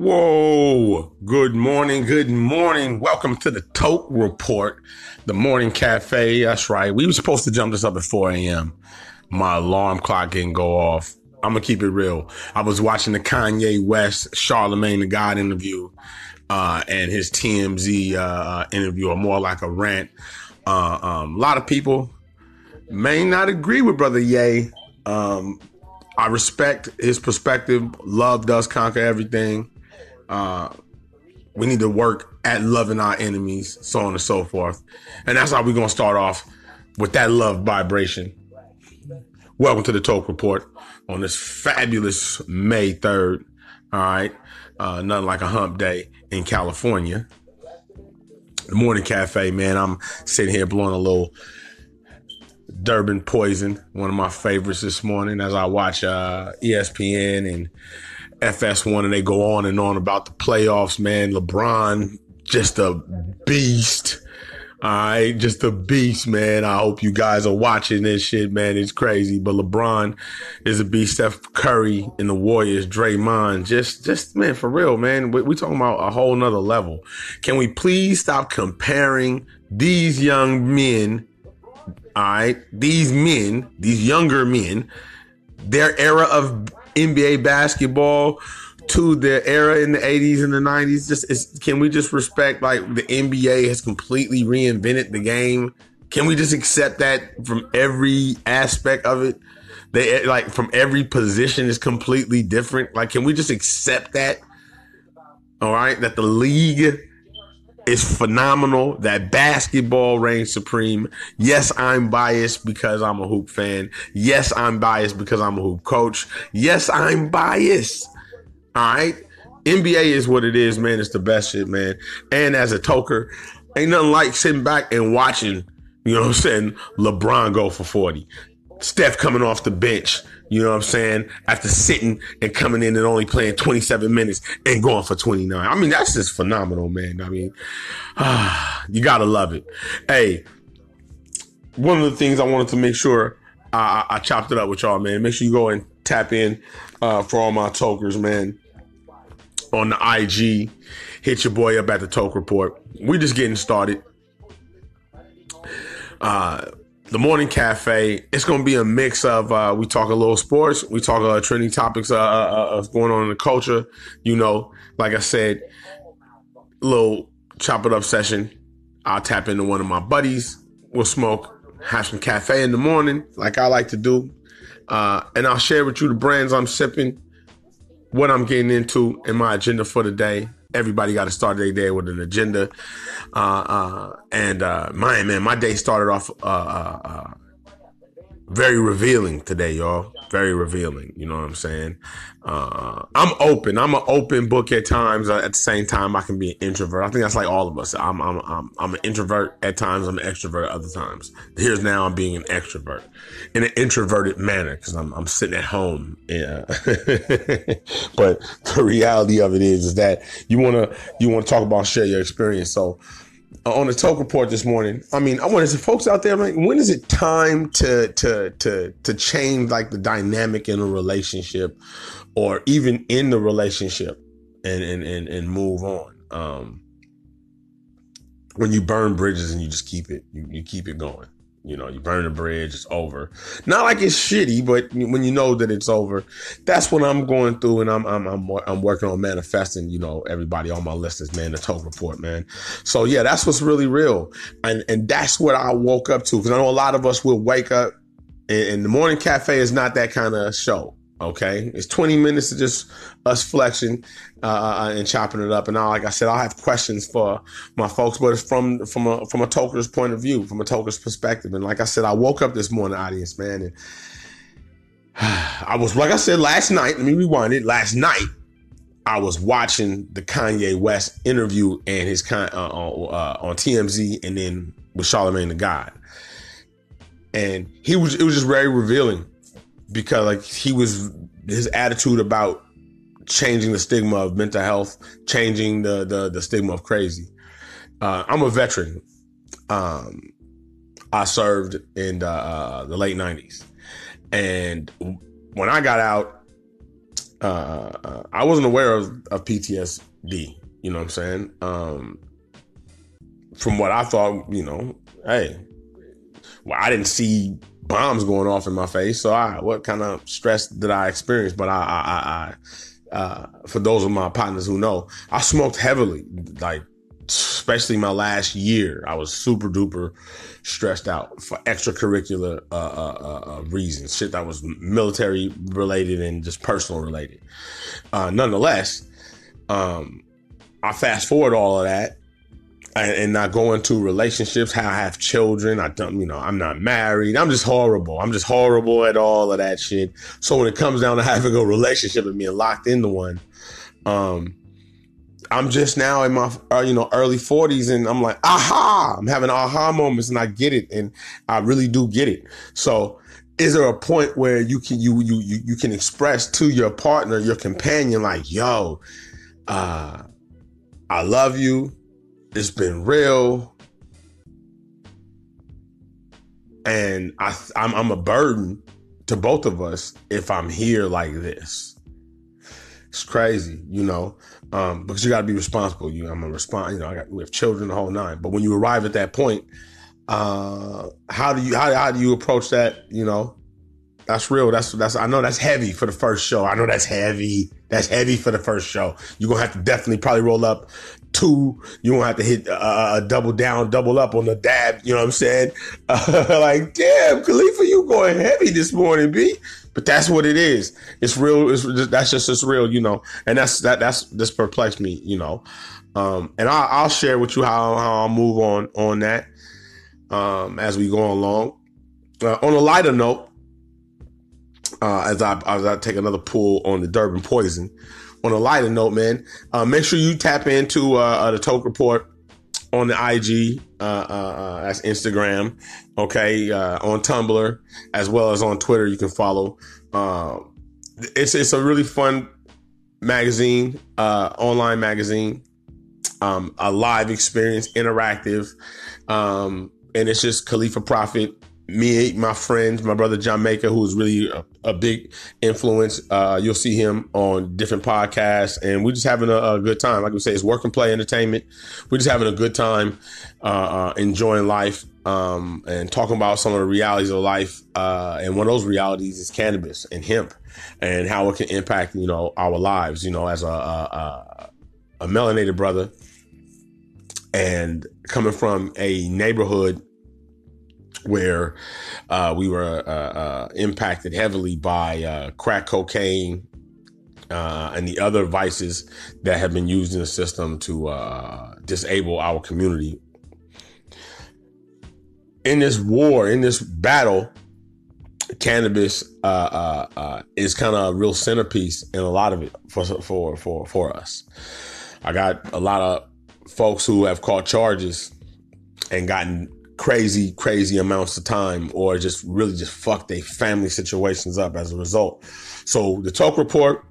Whoa. Good morning. Good morning. Welcome to the Toke Report, the morning cafe. That's right. We were supposed to jump this up at 4 a.m. My alarm clock didn't go off. I'm going to keep it real. I was watching the Kanye West, Charlemagne the God interview, uh, and his TMZ, uh, interview, or more like a rant. Uh, um, a lot of people may not agree with Brother Ye. Um, I respect his perspective. Love does conquer everything. Uh, we need to work at loving our enemies, so on and so forth. And that's how we're going to start off with that love vibration. Welcome to the Toke Report on this fabulous May 3rd. All right. Uh, nothing like a hump day in California. The morning cafe, man. I'm sitting here blowing a little Durban Poison, one of my favorites this morning as I watch uh, ESPN and FS1 and they go on and on about the playoffs, man. LeBron, just a beast. All right, just a beast, man. I hope you guys are watching this shit, man. It's crazy, but LeBron is a beast. Steph Curry and the Warriors, Draymond, just, just man, for real, man. We, we talking about a whole nother level. Can we please stop comparing these young men? All right, these men, these younger men, their era of NBA basketball to the era in the 80s and the 90s just can we just respect like the NBA has completely reinvented the game? Can we just accept that from every aspect of it? They like from every position is completely different. Like can we just accept that? All right? That the league is phenomenal. That basketball reigns supreme. Yes, I'm biased because I'm a hoop fan. Yes, I'm biased because I'm a hoop coach. Yes, I'm biased. All right. NBA is what it is, man. It's the best shit, man. And as a toker, ain't nothing like sitting back and watching, you know what I'm saying, LeBron go for 40. Steph coming off the bench, you know what I'm saying? After sitting and coming in and only playing 27 minutes and going for 29. I mean, that's just phenomenal, man. I mean, ah, you gotta love it. Hey, one of the things I wanted to make sure I, I, chopped it up with y'all, man. Make sure you go and tap in uh, for all my tokers, man. On the IG, hit your boy up at the Toke Report. We're just getting started. Uh, the morning cafe it's going to be a mix of uh, we talk a little sports we talk uh, trending topics uh, uh, uh, going on in the culture you know like i said a little chop it up session. I'll tap into one of my buddies we'll smoke have some cafe in the morning like i like to do uh, and i'll share with you the brands i'm sipping what i'm getting into in my agenda for the day everybody got to start their day with an agenda. Uh, uh, and uh, my man, my day started off uh, uh, uh, very revealing today, y'all. Very revealing. You know what I'm saying? Uh, I'm open. I'm an open book at times. Uh, at the same time, I can be an introvert. I think that's like all of us. I'm, I'm, I'm, I'm an introvert at times. I'm an extrovert other times. Here's now I'm being an extrovert in an introverted manner because I'm, I'm sitting at home. Yeah. but the reality of it is, is that you want to, you want to talk about share your experience. So, on the Toke Report this morning. I mean, I want to folks out there. Like, when is it time to to to to change like the dynamic in a relationship, or even in the relationship, and and and, and move on? Um, when you burn bridges and you just keep it, you, you keep it going. You know, you burn the bridge, it's over. Not like it's shitty, but when you know that it's over, that's what I'm going through, and I'm I'm I'm, I'm working on manifesting. You know, everybody on my list is man the Toke report, man. So yeah, that's what's really real, and and that's what I woke up to because I know a lot of us will wake up, and, and the morning cafe is not that kind of show. Okay, it's 20 minutes of just us flexing uh, uh, and chopping it up. And now, like I said, I'll have questions for my folks, but it's from from a from a toker's point of view, from a toker's perspective. And like I said, I woke up this morning, audience, man, and I was like I said last night. Let me rewind it. Last night, I was watching the Kanye West interview and his con uh, uh, on TMZ, and then with Charlemagne the God, and he was it was just very revealing because like he was his attitude about changing the stigma of mental health, changing the the, the stigma of crazy. Uh, I'm a veteran. Um, I served in the, uh, the late '90s, and when I got out, uh, uh, I wasn't aware of, of PTSD. You know what I'm saying? Um, from what I thought, you know, hey, well, I didn't see bombs going off in my face. So I, what kind of stress did I experience? But I, I, I, uh, for those of my partners who know, I smoked heavily, like especially my last year. I was super duper stressed out for extracurricular uh, uh, uh, uh reasons, shit that was military related and just personal related. Uh, nonetheless, um, I fast forward all of that and, not go into relationships, how I have children. I don't, you know, I'm not married. I'm just horrible. I'm just horrible at all of that shit. So when it comes down to having a relationship and being locked into one, um, I'm just now in my, uh, you know, early 40s and I'm like, aha, I'm having aha moments and I get it. And I really do get it. So is there a point where you can, you, you, you, you can express to your partner, your companion, like, yo, uh, I love you. It's been real. And I, I'm, I'm a burden to both of us if I'm here like this. It's crazy, you know, um, because you got to be responsible. You, I'm a respond. You know, I got we have children, the whole nine. But when you arrive at that point, uh, how do you how, how do you approach that? You know, that's real. That's that's I know that's heavy for the first show. I know that's heavy. That's heavy for the first show. You're gonna have to definitely probably roll up two. You won't have to hit a uh, double down, double up on the dab. You know what I'm saying? Uh, like, damn, Khalifa, you going heavy this morning, B. But that's what it is. It's real. It's that's just it's real, you know. And that's that that's this perplexed me, you know. Um, and I'll, I'll share with you how how I'll move on on that um, as we go along. Uh, on a lighter note, uh, as I as I take another pull on the Durban poison. On a lighter note, man, uh, make sure you tap into uh, uh the Toke Report on the IG, uh, uh, that's Instagram, okay, on Tumblr as well as on Twitter. You can follow. it's it's a really fun magazine, online magazine, um, a live experience, interactive, um, and it's just Khalifa Prophet me, my friends, my brother John Maker, who's really a, a big influence. Uh, you'll see him on different podcasts, and we're just having a, a, good time. Like we say, it's work and play entertainment. We're just having a good time, uh, uh, enjoying life, um, and talking about some of the realities of life. Uh, and one of those realities is cannabis and hemp, and how it can impact you know our lives. You know, as a, a, a melanated brother, and coming from a neighborhood where uh, we were uh, uh, impacted heavily by uh, crack cocaine uh, and the other vices that have been used in the system to uh, disable our community. In this war, in this battle, cannabis is kind of a real centerpiece in a lot of it for for for for us. I got a lot of folks who have caught charges and gotten crazy, crazy amounts of time or just really just fuck their family situations up as a result. So the Toke Report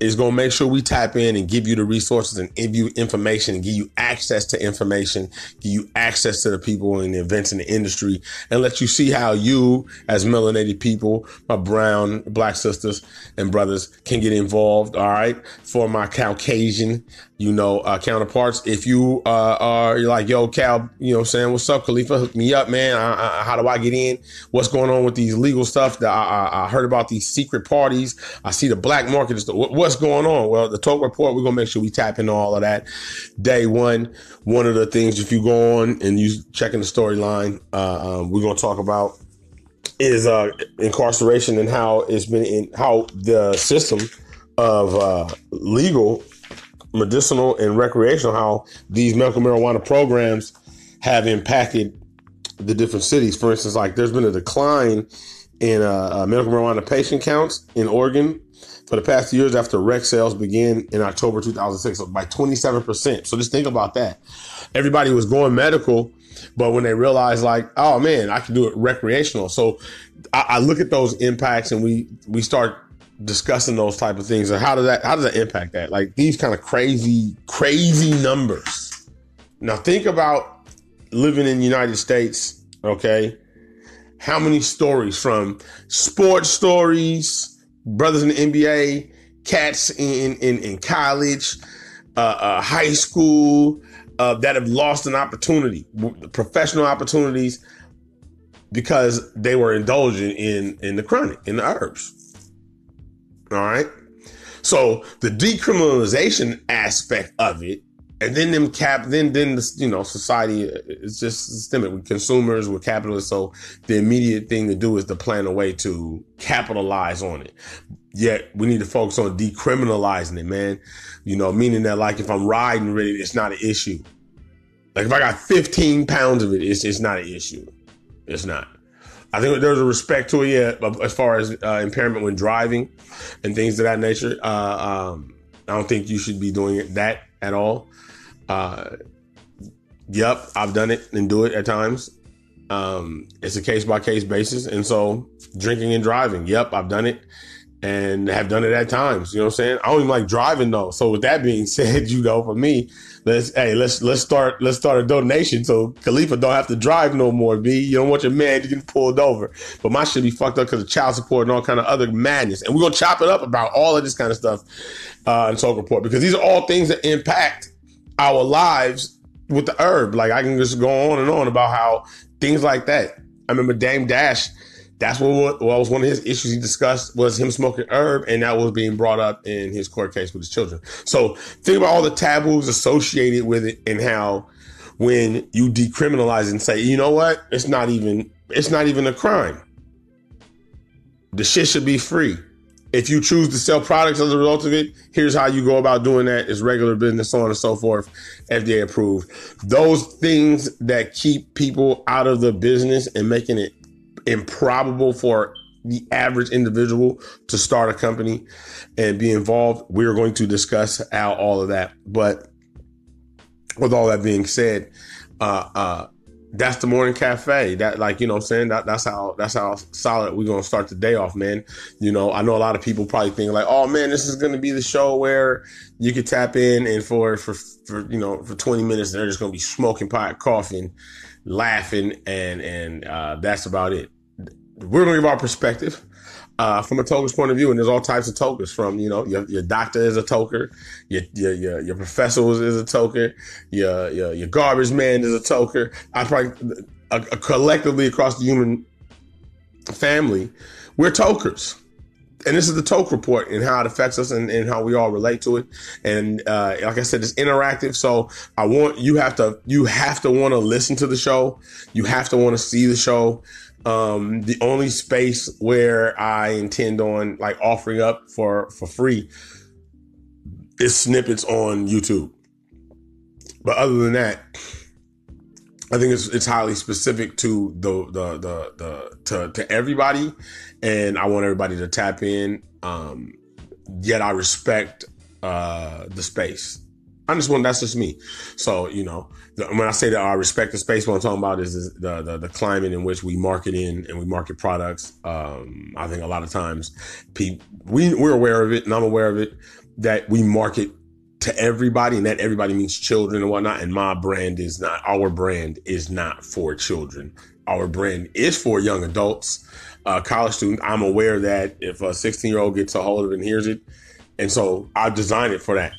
is going to make sure we tap in and give you the resources and give you information and give you access to information, give you access to the people and the events in the industry and let you see how you as melanated people, my brown, black sisters and brothers can get involved. All right. For my Caucasian, you know, uh, counterparts. If you uh, are like, yo, Cal, you know, saying, what's up, Khalifa? Hook me up, man. I, I, how do I get in? What's going on with these legal stuff? That I, I heard about these secret parties. I see the black market. What's going on? Well, the Toke Report, we're gonna make sure we tap into all of that. Day one, one of the things, if you go on and you checking the storyline, uh, um, we're gonna talk about is uh, incarceration and how it's been in how the system of uh, legal medicinal and recreational, how these medical marijuana programs have impacted the different cities. For instance, like there's been a decline in uh, uh, medical marijuana patient counts in Oregon for the past years after rec sales began in October 2006 so by 27%. So just think about that. Everybody was going medical, but when they realized like, oh man, I can do it recreational. So I, I look at those impacts and we, we start discussing those type of things and how does that how does that impact that like these kind of crazy crazy numbers now think about living in the united states okay how many stories from sports stories brothers in the nba cats in in, in college, uh, uh, high school uh, that have lost an opportunity, professional opportunities, because they were indulging in in the chronic, in the herbs. All right. So the decriminalization aspect of it and then them cap then then the, you know society is just systemic. With consumers with capitalists. So the immediate thing to do is to plan a way to capitalize on it. Yet we need to focus on decriminalizing it man. You know meaning that like if i'm riding it it's not an issue. Like if i got 15 pounds of it it's, it's not an issue. It's not. I think there's a respect to it, yeah, as far as uh, impairment when driving and things of that nature. Uh, um, I don't think you should be doing it, that at all. Uh, yep, I've done it and do it at times. Um, it's a case by case basis. And so drinking and driving, yep, I've done it and have done it at times. You know what I'm saying? I don't even like driving though. So with that being said, you know, for me, let's hey, let's let's start let's start a donation so Khalifa don't have to drive no more. B, you don't want your man to get pulled over. But my shit be fucked up because of child support and all kind of other madness. And we're gonna chop it up about all of this kind of stuff uh, in Toke Report because these are all things that impact our lives with the herb. Like I can just go on and on about how things like that. I remember Dame Dash. That's what, what was one of his issues he discussed was him smoking herb, and that was being brought up in his court case with his children. So think about all the taboos associated with it, and how when you decriminalize and say, you know what, it's not even it's not even a crime. The shit should be free. If you choose to sell products as a result of it, here's how you go about doing that. It's regular business, so on and so forth, FDA approved. Those things that keep people out of the business and making it improbable for the average individual to start a company and be involved. We're going to discuss how all of that. But with all that being said, uh, uh, that's the morning cafe. That like, you know I'm saying? That that's how that's how solid we're gonna start the day off, man. You know, I know a lot of people probably think like, oh man, this is gonna be the show where you could tap in and for for for you know, for 20 minutes they're just gonna be smoking pot, coughing, laughing, and and uh, that's about it. We're gonna give our perspective uh, from a toker's point of view, and there's all types of tokers. From you know, your, your doctor is a toker, your your your, your professor is a toker, your, your your garbage man is a toker. I probably uh, collectively across the human family, we're tokers. And this is the Toke report and how it affects us and, and how we all relate to it. And uh, like I said, it's interactive. So I want you have to you have to want to listen to the show. You have to want to see the show. Um, the only space where I intend on like offering up for for free is snippets on YouTube. But other than that, I think it's it's highly specific to the the the, the to to everybody, and I want everybody to tap in. Um, yet I respect uh, the space. I just want that's just me. So you know, the, when I say that I respect the space, what I'm talking about is the the, the climate in which we market in and we market products. Um, I think a lot of times, people, we we're aware of it, and I'm aware of it that we market to everybody, and that everybody means children and whatnot. And my brand is not our brand is not for children. Our brand is for young adults, uh, college students. I'm aware that if a 16 year old gets a hold of it and hears it, and so I've designed it for that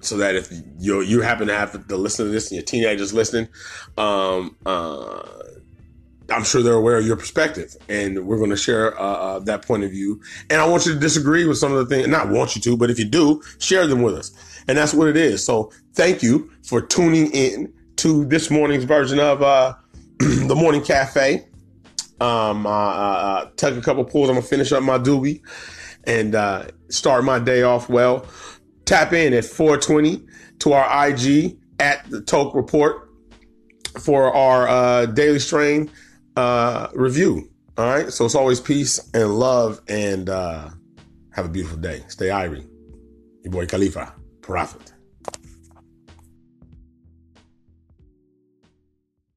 so that if you you happen to have to listen to this and your teenagers listening, um, uh, I'm sure they're aware of your perspective, and we're going to share uh, uh, that point of view. And I want you to disagree with some of the things. Not want you to, but if you do, share them with us. And that's what it is. So thank you for tuning in to this morning's version of uh, the Morning Cafe. Um, uh, uh, uh, take a couple pulls. I'm gonna finish up my doobie and start my day off well. Tap in at 420 to our IG at the Toke Report for our uh, daily strain uh, review. All right. So it's always peace and love and uh, have a beautiful day. Stay irie. Your boy Khalifa, Prophet.